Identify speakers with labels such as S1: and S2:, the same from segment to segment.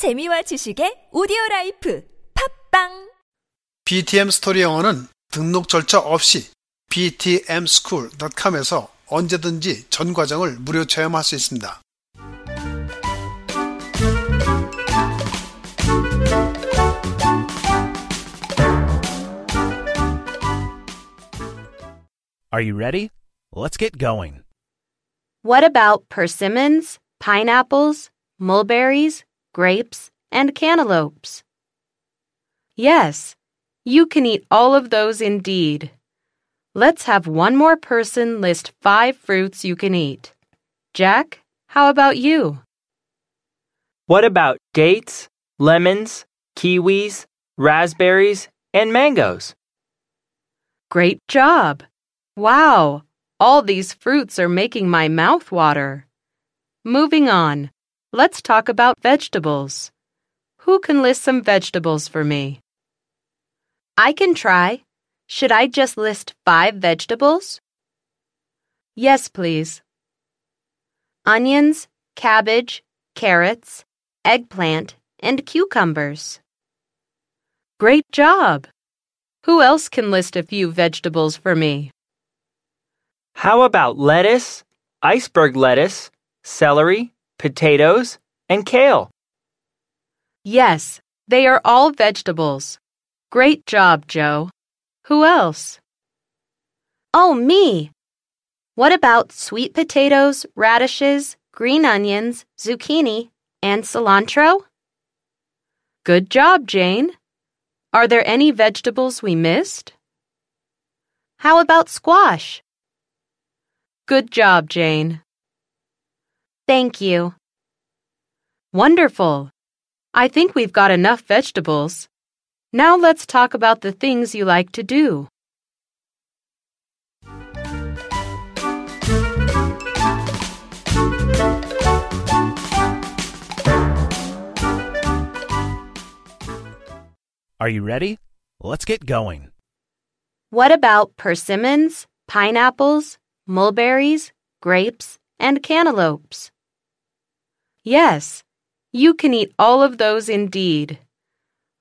S1: 재미와 지식의 오디오 라이프 팝빵
S2: BTM 스토리 영어는 등록 절차 없이 btmschool.com에서 언제든지 전 과정을 무료 체험할 수 있습니다.
S3: Are you ready? Let's get going.
S4: What about persimmons, pineapples, mulberries, grapes, and cantaloupes? Yes, you can eat all of those indeed. Let's have one more person list five fruits you can eat. Jack, how about you?
S5: What about dates, lemons, kiwis, raspberries, and mangoes?
S4: Great job! Wow, all these fruits are making my mouth water. Moving on, let's talk about vegetables. Who can list some vegetables for me? I can try. Should I just list five vegetables? Yes, please. Onions, cabbage, carrots, eggplant, and cucumbers. Great job! Who else can list a few vegetables for me?
S5: How about lettuce, iceberg lettuce, celery, potatoes, and kale?
S4: Yes, they are all vegetables. Great job, Joe. Who else? Oh, me. What about sweet potatoes, radishes, green onions, zucchini, and cilantro? Good job, Jane. Are there any vegetables we missed? How about squash? Good job, Jane. Thank you. Wonderful. I think we've got enough vegetables. Now let's talk about the things you like to do.
S3: Are you ready? Let's get going.
S4: What about persimmons, pineapples, mulberries, grapes, and cantaloupes? Yes, you can eat all of those indeed.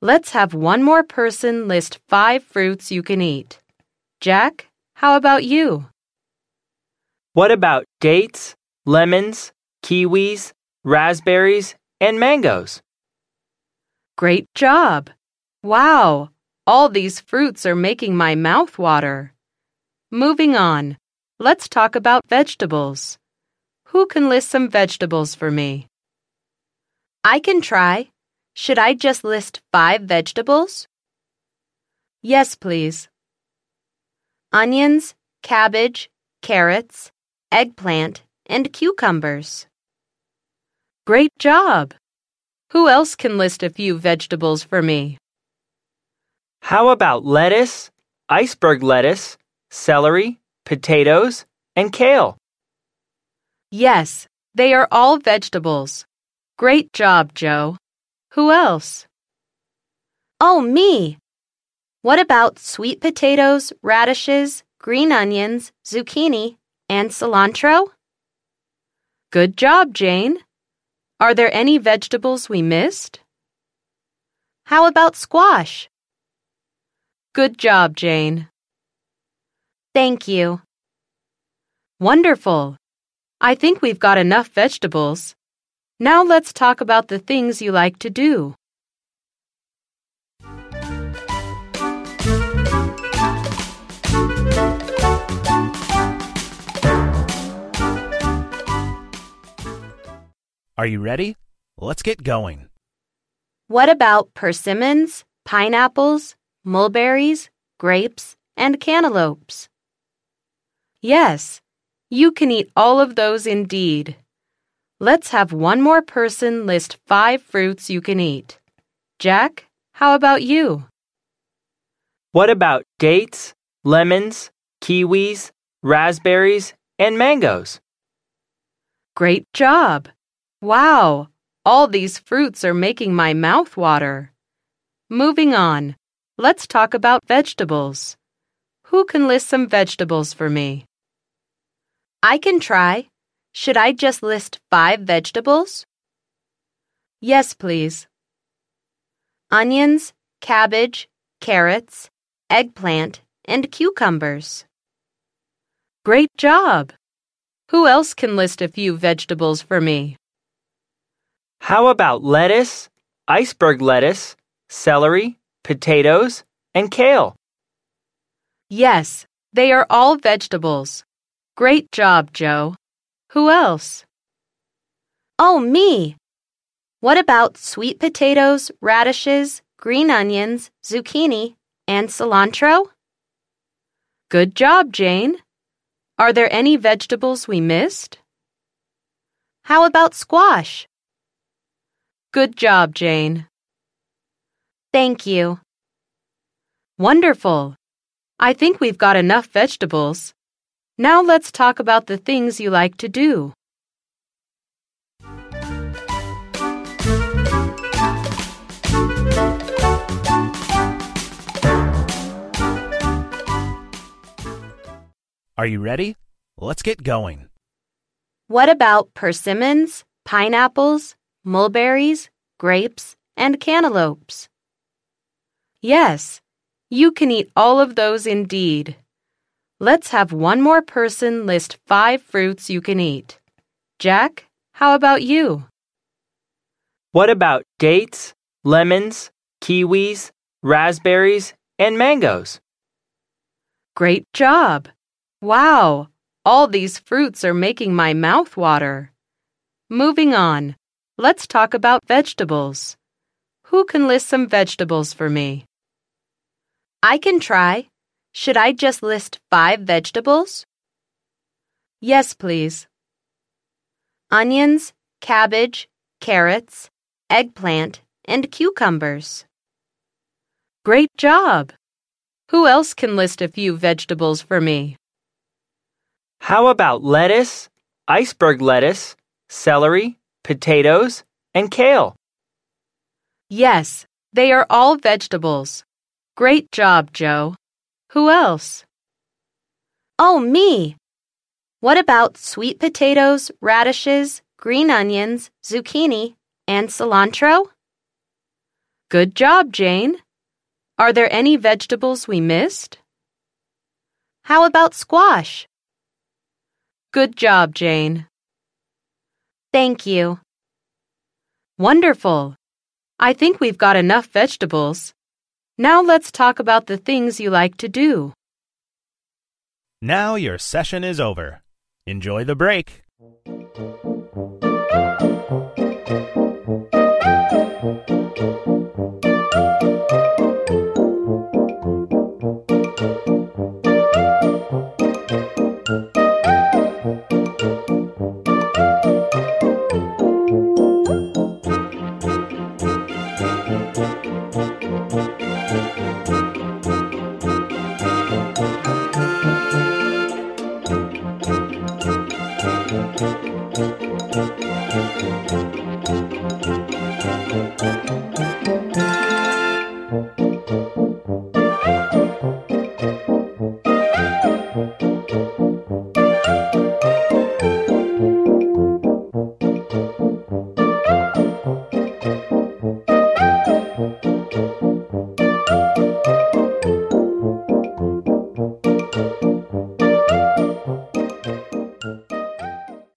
S4: Let's have one more person list five fruits you can eat. Jack, how about you?
S5: What about dates, lemons, kiwis, raspberries, and mangoes?
S4: Great job! Wow, all these fruits are making my mouth water. Moving on, let's talk about vegetables. Who can list some vegetables for me? I can try. Should I just list five vegetables? Yes, please. Onions, cabbage, carrots, eggplant, and cucumbers. Great job! Who else can list a few vegetables for me?
S5: How about lettuce, iceberg lettuce, celery, potatoes, and kale?
S4: Yes, they are all vegetables. Great job, Joe. Who else? Oh, me. What about sweet potatoes, radishes, green onions, zucchini, and cilantro? Good job, Jane. Are there any vegetables we missed? How about squash? Good job, Jane. Thank you. Wonderful. I think we've got enough vegetables. Now let's talk about the things you like to do.
S3: Are you ready? Let's get going.
S4: What about persimmons, pineapples, mulberries, grapes, and cantaloupes? Yes, you can eat all of those indeed. Let's have one more person list five fruits you can eat. Jack, how about you?
S5: What about dates, lemons, kiwis, raspberries, and mangoes?
S4: Great job! Wow, all these fruits are making my mouth water. Moving on, let's talk about vegetables. Who can list some vegetables for me? I can try. Should I just list five vegetables? Yes, please. Onions, cabbage, carrots, eggplant, and cucumbers. Great job! Who else can list a few vegetables for me?
S5: How about lettuce, iceberg lettuce, celery, potatoes, and kale?
S4: Yes, they are all vegetables. Great job, Joe. Who else? Oh, me! What about sweet potatoes, radishes, green onions, zucchini, and cilantro? Good job, Jane. Are there any vegetables we missed? How about squash? Good job, Jane. Thank you. Wonderful. I think we've got enough vegetables. Now let's talk about the things you like to do.
S3: Are you ready? Let's get going.
S4: What about persimmons, pineapples, mulberries, grapes, and cantaloupes? Yes, you can eat all of those indeed. Let's have one more person list five fruits you can eat. Jack, how about you?
S5: What about dates, lemons, kiwis, raspberries, and mangoes?
S4: Great job! Wow, all these fruits are making my mouth water. Moving on, let's talk about vegetables. Who can list some vegetables for me? I can try. Should I just list five vegetables? Yes, please. Onions, cabbage, carrots, eggplant, and cucumbers. Great job! Who else can list a few vegetables for me?
S5: How about lettuce, iceberg lettuce, celery, potatoes, and kale?
S4: Yes, they are all vegetables. Great job, Joe. Who else? Oh, me. What about sweet potatoes, radishes, green onions, zucchini, and cilantro? Good job, Jane. Are there any vegetables we missed? How about squash? Good job, Jane. Thank you. Wonderful. I think we've got enough vegetables. Now let's talk about the things you like to do.
S3: Now your session is over. Enjoy the break.